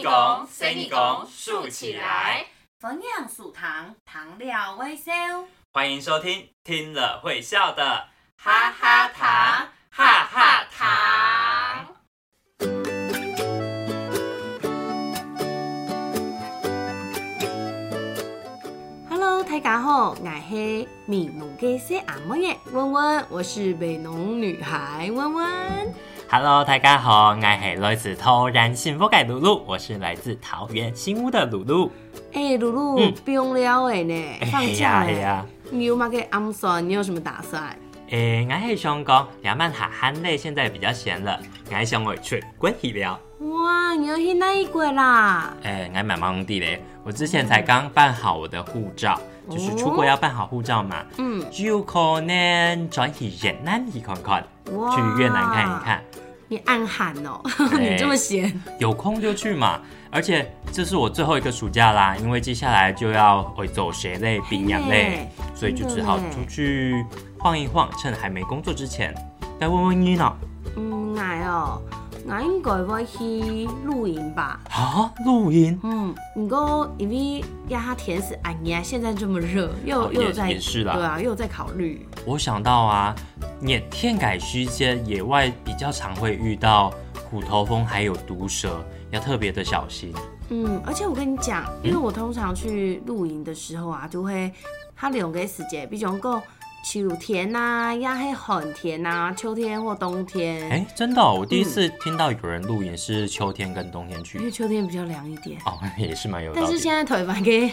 你讲，随你讲，竖起来，分享数糖，糖料微笑。欢迎收听，听了会笑的哈哈糖，哈哈糖。Hello，大家好，我是美浓嘅小阿妹耶温温，我是美浓女孩温温。Hello，大家好，我是来自桃然幸福的露露，我是来自桃园新屋的露露。哎、露露，嗯不用了哎呢，放嘿假嘞。呀嘿呀，你有嘛个暗算？你有什么打算？诶，我係想講，兩萬下喊累現在比較閒了，我想回去滾去了。哇，你要去哪一國啦？诶，我蛮忙的嘞，我之前才刚办好我的護照，就是出國要辦好護照嘛，嗯，就可能轉去越南去看看，哇去越南看一看。你暗喊哦，你这么闲。有空就去嘛。而且这是我最后一个暑假啦，因为接下来就要回走学类、冰洋类，所以就只好出去晃一晃，趁还没工作之前。再问问你呢？嗯，来哦，我应该会去露营吧。啊，露营嗯，不过因为呀，它天时暗夜，现在这么热，又、又在也是啦对啊，又在考虑。我想到啊，你天改区间野外比较常会遇到虎头蜂还有毒蛇，要特别的小心。嗯，而且我跟你讲，因为我通常去露营的时候啊，就会它两个时节，比如讲秋天呐、呀，还寒天呐、秋天或冬天。哎，真的哦、我第一次听到有人露营是秋天跟冬天去因。为秋天比较凉一点，哦，也是蛮有。但是现在台湾嘅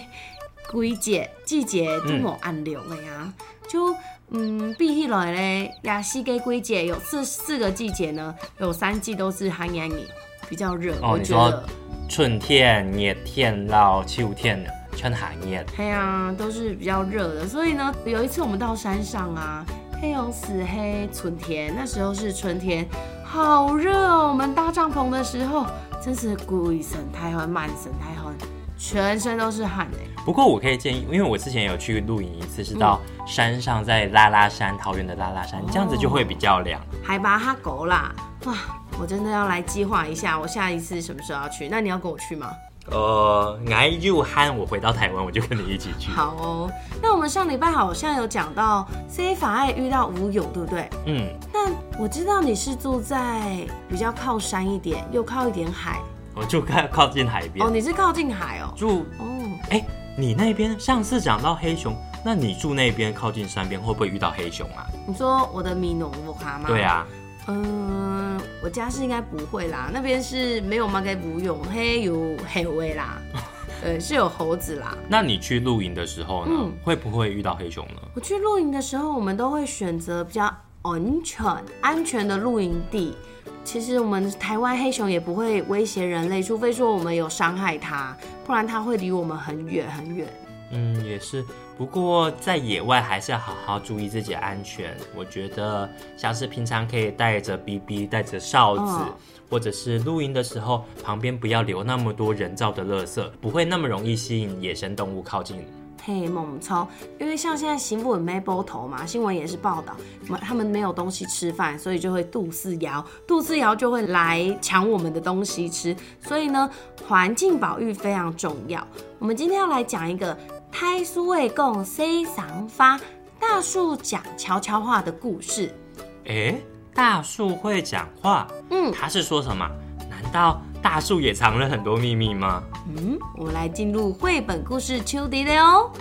季节季节都冇暗凉的呀，就嗯比起来咧，呀四个季节有四四个季节呢，有三季都是寒阳里比较热，哦我你说觉得。春天、热天到秋天，春夏熱。嘿呀、都是比较热的，所以呢，有一次我们到山上啊，黑龙死黑春天，那时候是春天，好热哦。我们搭帐篷的时候，真是鬼神太寒，满身太寒，全身都是汗哎。不过我可以建议，因为我之前有去露营一次，是到山上，在拉拉山，桃园的拉拉山，这样子就会比较凉。海拔哈狗啦，哇！我真的要来计划一下，我下一次什么时候要去？那你要跟我去吗？呃，我入汉，我回到台湾，我就跟你一起去。好哦。那我们上礼拜好像有讲到 C 法爱遇到吴勇，对不对？嗯，那我知道你是住在比较靠山一点，又靠一点海我就靠靠近海边哦。你是靠近海哦。住。哦，哎、你那边上次讲到黑熊，那你住那边靠近山边，会不会遇到黑熊啊？你说我的米农我卡吗？对。啊，嗯、我家是应该不会啦，那边是没有嘛，该不用，嘿有黑味啦，对，是有猴子啦。那你去露营的时候呢，嗯会不会遇到黑熊呢？我去露营的时候，我们都会选择比较安全、安全的露营地。其实我们台湾黑熊也不会威胁人类，除非说我们有伤害它，不然它会离我们很远很远。嗯，也是。不过在野外还是要好好注意自己的安全。我觉得像是平常可以带着 BB、带着哨子，嗯或者是露营的时候旁边不要留那么多人造的垃圾，不会那么容易吸引野生动物靠近。嘿，猛超，因为像现在新闻没波头嘛，新闻也是报道，他们没有东西吃饭，所以就会杜四摇，杜四摇就会来抢我们的东西吃，所以呢，环境保育非常重要。我们今天要来讲一个胎苏未共 C 赏发大树讲悄悄话的故事。诶，大树会讲话，嗯他是说什么？难道大树也藏了很多秘密吗？嗯，我们来进入绘本故事秋迪的哦。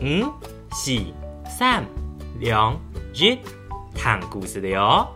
嗯，四、三、两、一，談故事的哦。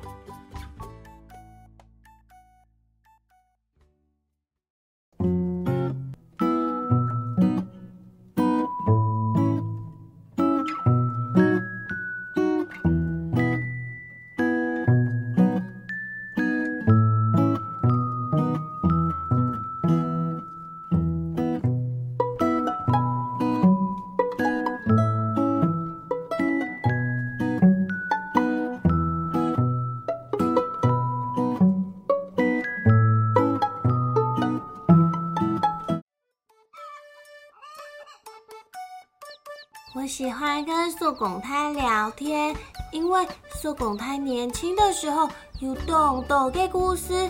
跟素拱太聊天，因为素拱太年轻的时候有懂懂的故事，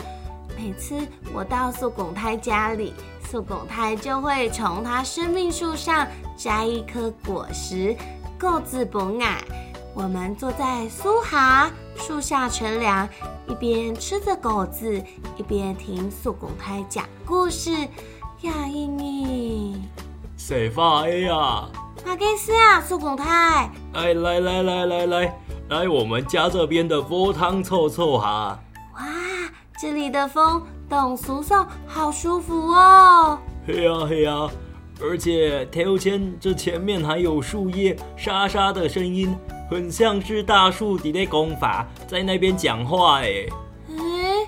每次我到素拱太家里，素拱太就会从他生命树上摘一颗果实，够自本矮。我们坐在苏哈树下乘凉，一边吃着果子，一边听素拱太讲故事。呀，英英，谁发 A 啊？马克思啊，素拱太。哎，来来来来来，来我们家这边的煲汤凑凑哈。哇，这里的风动俗送，好舒服哦。嘿呀嘿呀，而且头前这前面还有树叶沙沙的声音。很像是大树底的功法，在那边讲话哎。哎，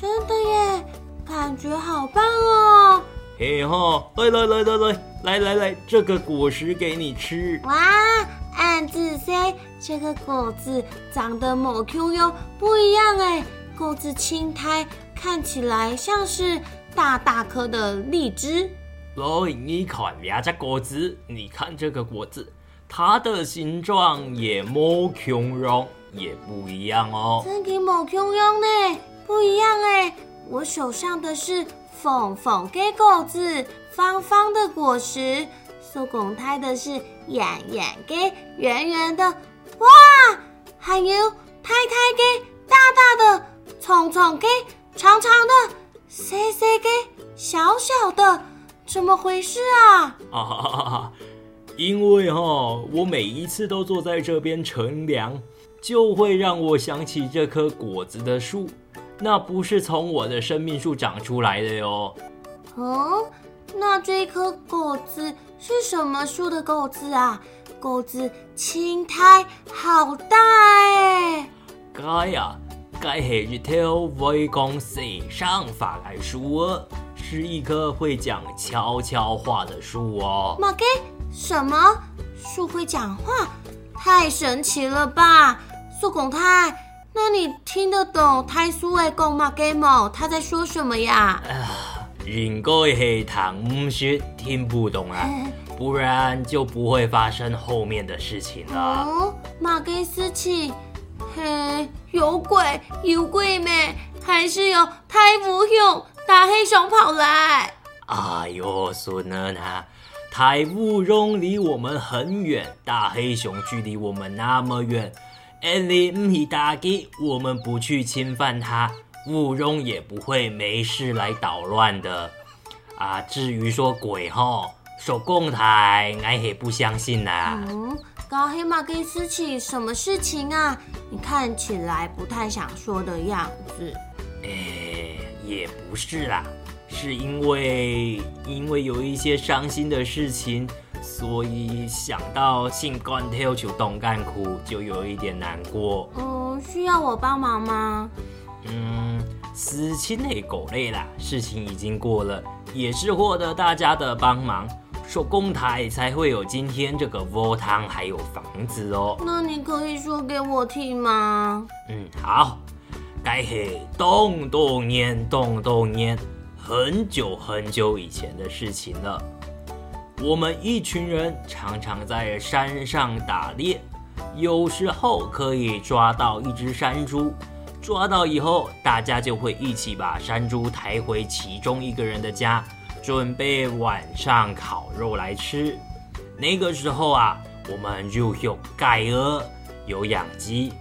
真的耶，感觉好棒哦。嘿哈，来来来来来来来来，这个果实给你吃。哇，暗自 say 这个果子长得某 Q 哟不一样哎，果子青苔，看起来像是大大颗的荔枝。来，你看两只果子，你看这个果子。它的形状也某 Q 哟，也不一样哦。真的某 Q 哟呢不一样哎！我手上的是粉粉给果子，方方的果实；苏公胎的是圆圆的、圆圆的。哇，还有太太的大大的、葱葱的、长长的、细细的、小小的，怎么回事啊？哈哈哈哈！因为哈，我每一次都坐在这边乘凉，就会让我想起这棵果子的树，那不是从我的生命树长出来的哟。哦，那这棵果子是什么树的果子啊？果子青苔好大哎！该呀，该是一条会讲世上法来树哦，是一棵会讲悄悄话的树哦。马给。什么树会讲话？太神奇了吧！苏拱太，那你听得懂泰苏的公马 game 他在说什么呀？应该是唐木雪听不懂啊，不然就不会发生后面的事情了。哦，马给事情，嘿，有鬼有鬼没？还是有太武熊大黑熊跑来？哎呦，孙儿啊！太乌龙离我们很远，大黑熊距离我们那么远，安利唔去打击，我们不去侵犯它，乌龙也不会没事来捣乱的。啊，至于说鬼吼，手工台，俺也不相信呐。嗯，高黑马给事情什么事情啊？你看起来不太想说的样子。哎，也不是啦。是因为因为有一些伤心的事情，所以想到性关跳球动干哭，就有一点难过。嗯，需要我帮忙吗？嗯，死亲类狗类啦，事情已经过了，也是获得大家的帮忙，手工台才会有今天这个窝汤还有房子哦。那你可以说给我听吗？嗯，好，该嘿咚咚年咚咚年。很久很久以前的事情了。我们一群人常常在山上打猎，有时候可以抓到一只山猪。抓到以后，大家就会一起把山猪抬回其中一个人的家，准备晚上烤肉来吃。那个时候啊，我们就有盖鹅，有养鸡，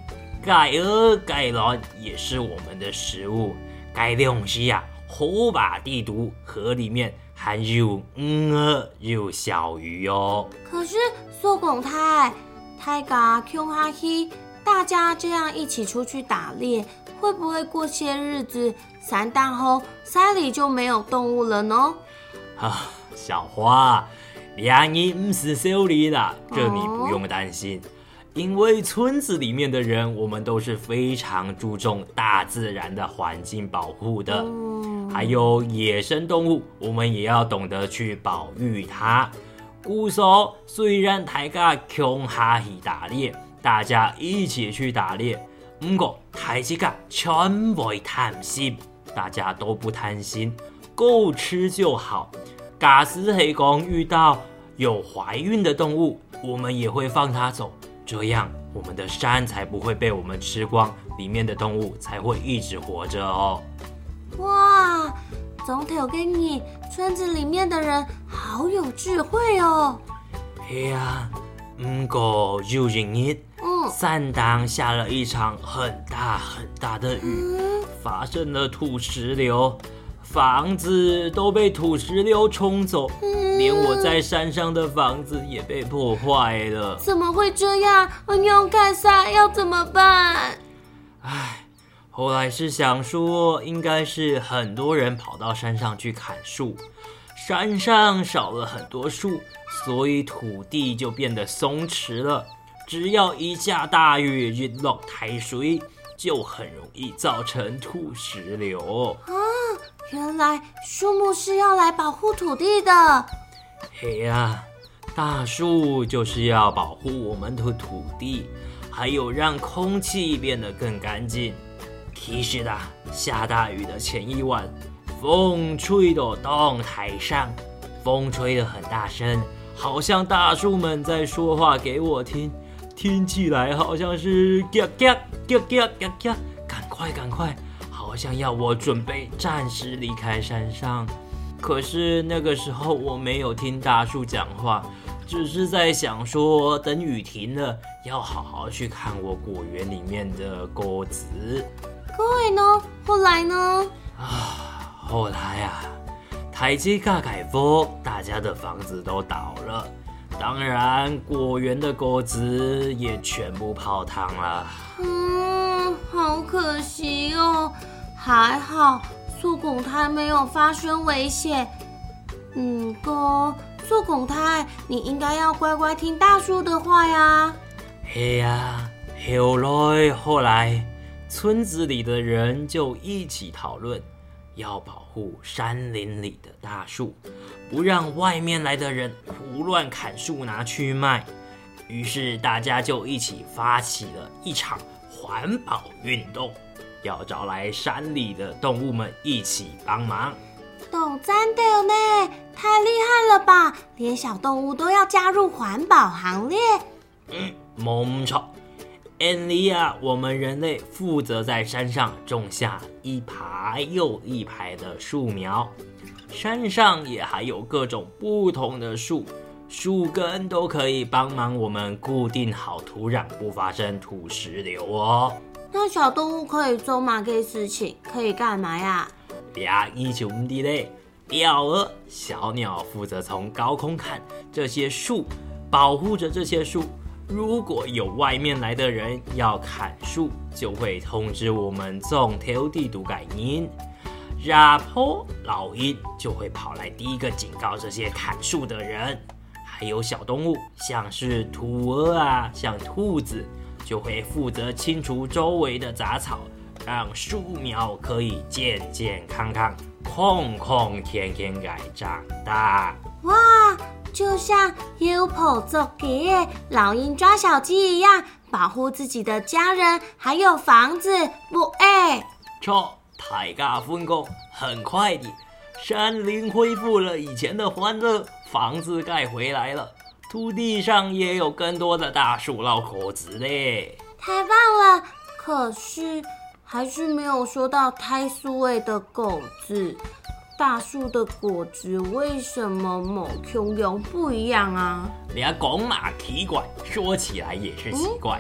盖鹅盖卵也是我们的食物。盖东西呀。火把地图河里面还有鹅，有小鱼哦。可是苏公太太嘎 Q 哈希，大家这样一起出去打猎，会不会过些日子散蛋后山里就没有动物了呢？啊，小花，两你不是手里的，这你不用担心。因为村子里面的人，我们都是非常注重大自然的环境保护的，还有野生动物，我们也要懂得去保育它。故说，虽然大家穷哈去打猎，大家一起去打猎，不过大家全不贪心，大家都不贪心，够吃就好。假使黑公遇到有怀孕的动物，我们也会放它走。这样，我们的山才不会被我们吃光，里面的动物才会一直活着哦。哇，总头跟你村子里面的人好有智慧哦。嘿呀，不过有一日，嗯，山当下了一场很大很大的雨，嗯发生了土石流，房子都被土石流冲走，连我在山上的房子也被破坏了。怎么会这样？用凯撒要怎么办？唉，后来是想说，应该是很多人跑到山上去砍树，山上少了很多树，所以土地就变得松弛了。只要一下大雨，日落太水，就很容易造成土石流。啊原来树木是要来保护土地的。嘿呀，大树就是要保护我们的土地，还有让空气变得更干净。其实的，下大雨的前一晚，风吹到洞台上，风吹得很大声，好像大树们在说话给我听，听起来好像是嘎嘎嘎嘎嘎嘎，赶快赶快，好像要我准备暂时离开山上。可是那个时候我没有听大树讲话，只是在想说，等雨停了，要好好去看我果园里面的果子。各位呢？后来呢？啊后来啊，台阶大改风，大家的房子都倒了，当然果园的果子也全部泡汤了。嗯，好可惜哦。还好素拱胎没有发生危险。嗯，哥，素拱胎，你应该要乖乖听大叔的话呀。嘿呀，后来后来，村子里的人就一起讨论，要保护山林里的大树，不让外面来的人胡乱砍树拿去卖。于是大家就一起发起了一场环保运动，要找来山里的动物们一起帮忙。懂真的呢，太厉害了吧！连小动物都要加入环保行列。嗯没错，安利亚，我们人类负责在山上种下一排又一排的树苗，山上也还有各种不同的树，树根都可以帮忙我们固定好土壤，不发生土石流哦。那小动物可以做哪个事情？可以干嘛呀？呀，一兄弟嘞，鸟儿、小鸟负责从高空看这些树，保护着这些树。如果有外面来的人要砍树，就会通知我们种头地图感应，然后老鹰就会跑来第一个警告这些砍树的人。还有小动物，像是兔儿啊，像兔子，就会负责清除周围的杂草，让树苗可以健健康康、空空天天长大。哇，就像 Upo 做给老鹰抓小鸡一样，保护自己的家人还有房子。不，哎，错，大家分工，很快的，山林恢复了以前的欢乐，房子盖回来了，土地上也有更多的大树落果子嘞。太棒了！可是还是没有说到胎素味的狗子。大树的果子为什么某 Q 用不一样啊？你要讲嘛奇怪，说起来也是奇怪。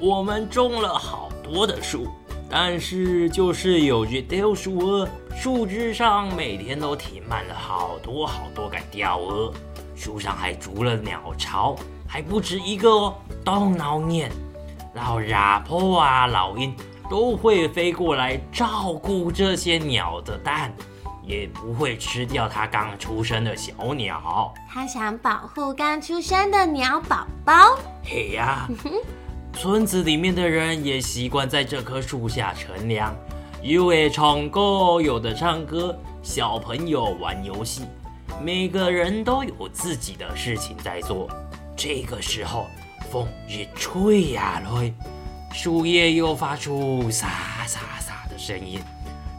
我们种了好多的树，但是就是有只雕树儿，树枝上每天都停满了好多好多个雕蛾，树上还筑了鸟巢，还不止一个哦，动脑念。然后喇婆啊、老鹰都会飞过来照顾这些鸟的蛋。也不会吃掉它刚出生的小鸟。它想保护刚出生的鸟宝宝。嘿呀，村子里面的人也习惯在这棵树下乘凉，有的唱歌，有的唱歌，小朋友玩游戏，每个人都有自己的事情在做。这个时候，风一吹呀来，树叶又发出沙沙沙的声音。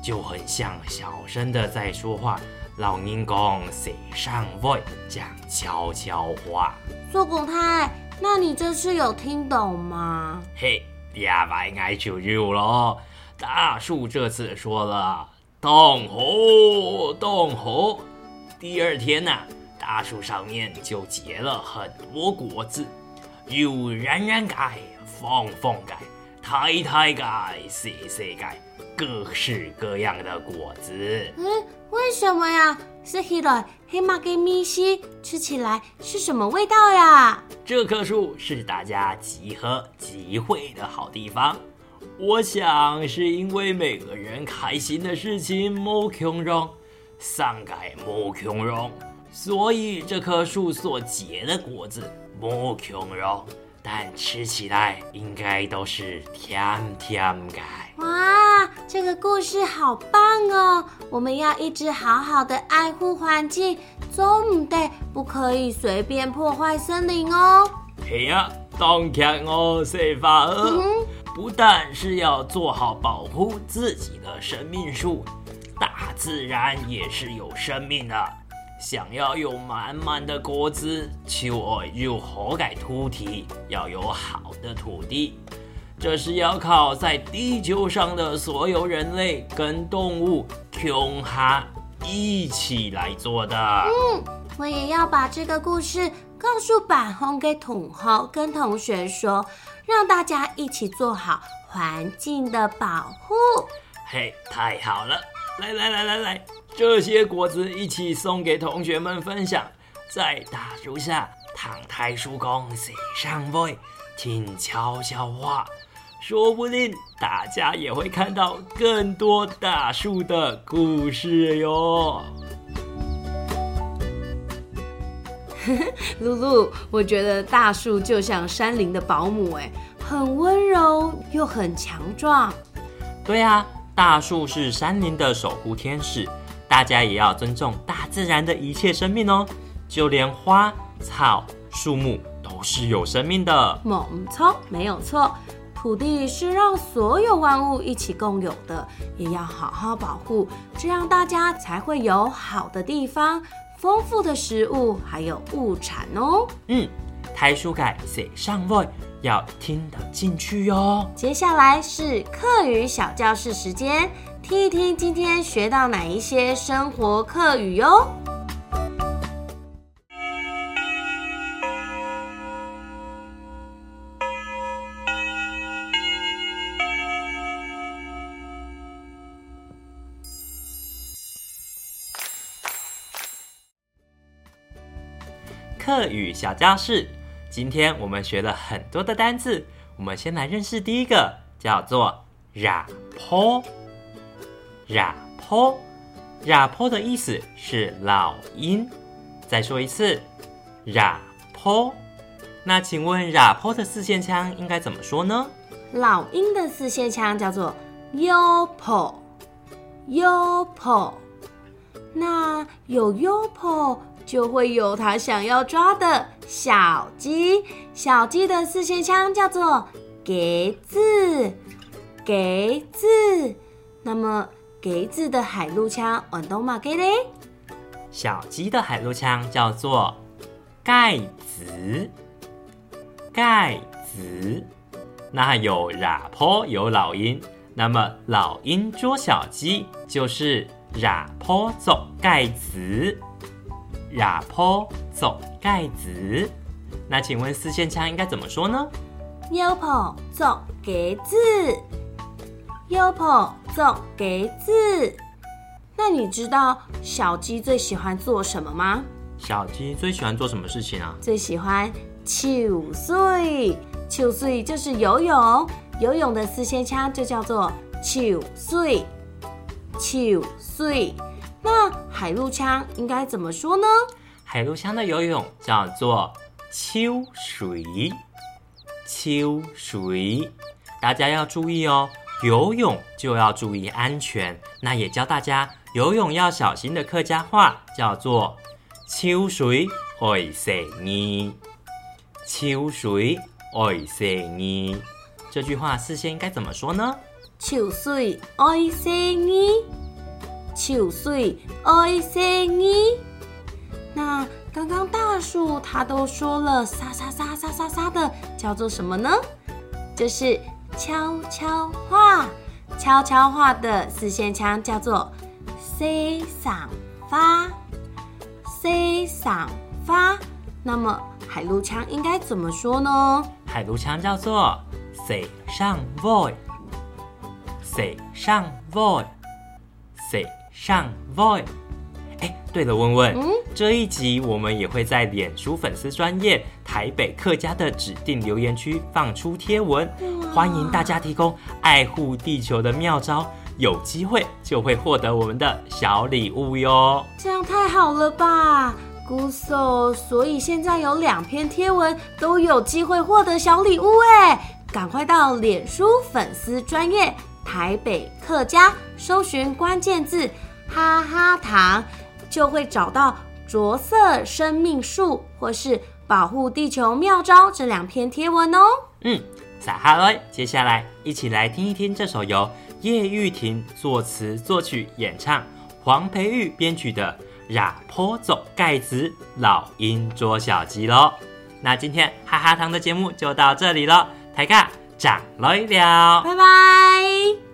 就很像小声的在说话，老鹰公写上位讲悄悄话。做公太，那你这次有听懂吗？嘿，也白爱就有咯。大树这次说了，动火，动火！第二天呐、大树上面就结了很多果子，有冉冉盖、凤凤盖、太太盖、细细盖，各式各样的果子。嗯，为什么呀？是黑了黑马给米西，吃起来是什么味道呀？这棵树是大家集合集会的好地方。我想是因为每个人开心的事情莫穷容，上盖冇穷容，所以这棵树所结的果子莫穷容，但吃起来应该都是甜甜的。哇，这个故事好棒哦！我们要一直好好的爱护环境，总得不可以随便破坏森林哦。嘿呀，当看我说法儿。嗯，不但是要做好保护自己的生命树，大自然也是有生命的。想要有满满的果子，就要有好改土地，要有好的土地。这是要靠在地球上的所有人类跟动物穷哈一起来做的。嗯我也要把这个故事告诉板红给统号跟同学说，让大家一起做好环境的保护。嘿，太好了！来来来来来，这些果子一起送给同学们分享，在大树下躺太树公写上位，听悄悄话，说不定大家也会看到更多大树的故事哟。露露，我觉得大树就像山林的保姆，哎，很温柔又很强壮。对啊，大树是山林的守护天使，大家也要尊重大自然的一切生命哦。就连花草树木都是有生命的。猛冲没有错，土地是让所有万物一起共有的，也要好好保护，这样大家才会有好的地方、丰富的食物，还有物产哦。嗯，台书改写上位，要听得进去哟。接下来是课语小教室时间，听一听今天学到哪一些生活课语哟。课语小教室，今天我们学了很多的单字，我们先来认识第一个，叫做“染坡”。染坡，染坡的意思是老鹰。再说一次，染坡。那请问染坡的四线腔应该怎么说呢？老鹰的四线腔叫做 yopo yopo，那有 yopo 就会有它想要抓的小鸡，小鸡的四线腔叫做给字给字，那么给字的海陆腔往东马给嘞，小鸡的海陆腔叫做盖子，盖子。那有喇坡，有老鹰，那么老鹰捉小鸡就是喇坡走盖子，喇坡走盖子。那请问四线腔应该怎么说呢？yopo 走给字，yopo 走给字。那你知道小鸡最喜欢做什么吗？小鸡最喜欢做什么事情啊？最喜欢秋水，秋水就是游泳，游泳的四线腔就叫做秋水，秋水。那海陆腔应该怎么说呢？海陆腔的游泳叫做秋水，秋水。大家要注意哦，游泳就要注意安全。那也教大家游泳要小心的客家话叫做秋水爱洗你，秋水爱洗你。这句话事先应该怎么说呢？秋水爱洗你，秋水爱洗你。那刚刚大树它都说了沙沙沙沙沙沙的，叫做什么呢？就是悄悄话。悄悄话的四线腔叫做 C 赏发，C 赏发。那么海陆腔应该怎么说呢？海陆腔叫做 “say 上 voy”，say 上 voy，say 上 voy。哎，对了，问问，嗯这一集我们也会在脸书粉丝专业台北客家的指定留言区放出贴文，欢迎大家提供爱护地球的妙招，有机会就会获得我们的小礼物哟。这样太好了吧，姑嫂！所以现在有两篇贴文都有机会获得小礼物哎，赶快到脸书粉丝专业台北客家，搜寻关键字“哈哈糖”，就会找到着色生命树或是保护地球妙招这两篇贴文哦。嗯，撒哈喽！接下来一起来听一听这首由叶玉婷作词、作曲、演唱，黄培玉编曲的《冉坡走盖子老鹰捉小鸡》喽。那今天哈哈糖的节目就到这里了，大家长了一了。拜拜。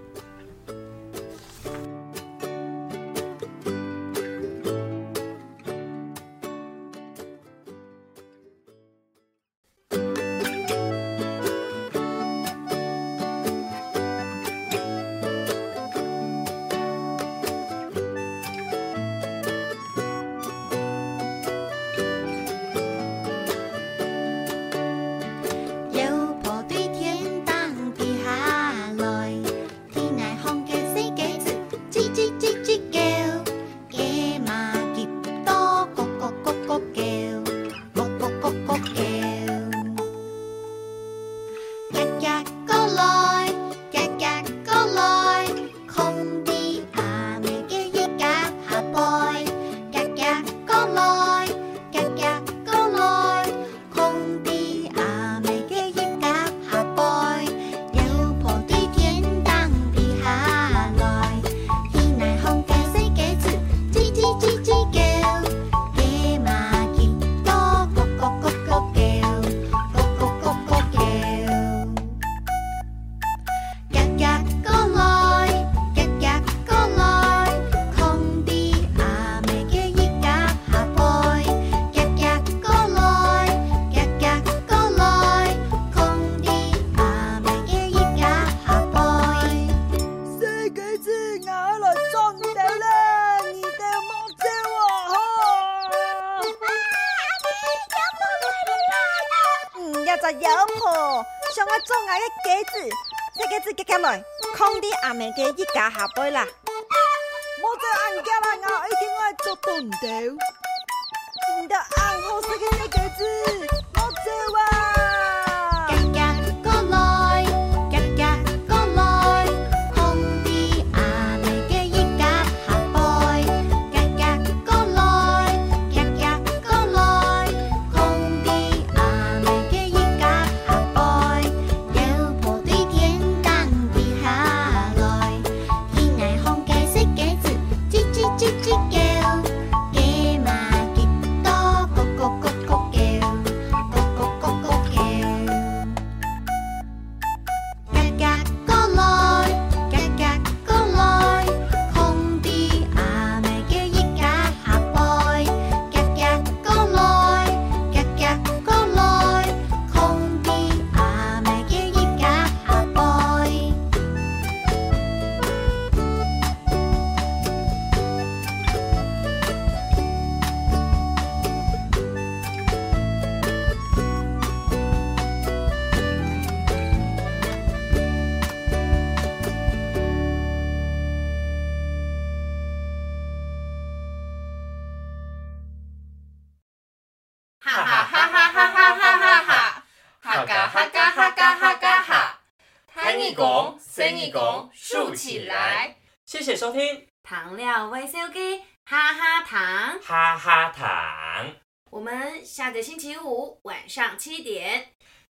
收听，糖料维修机哈哈糖，哈哈糖，我们下个星期五晚上七点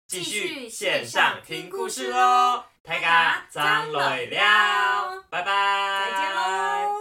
继续线上听故事喽，大家张磊了，拜拜，再见喽。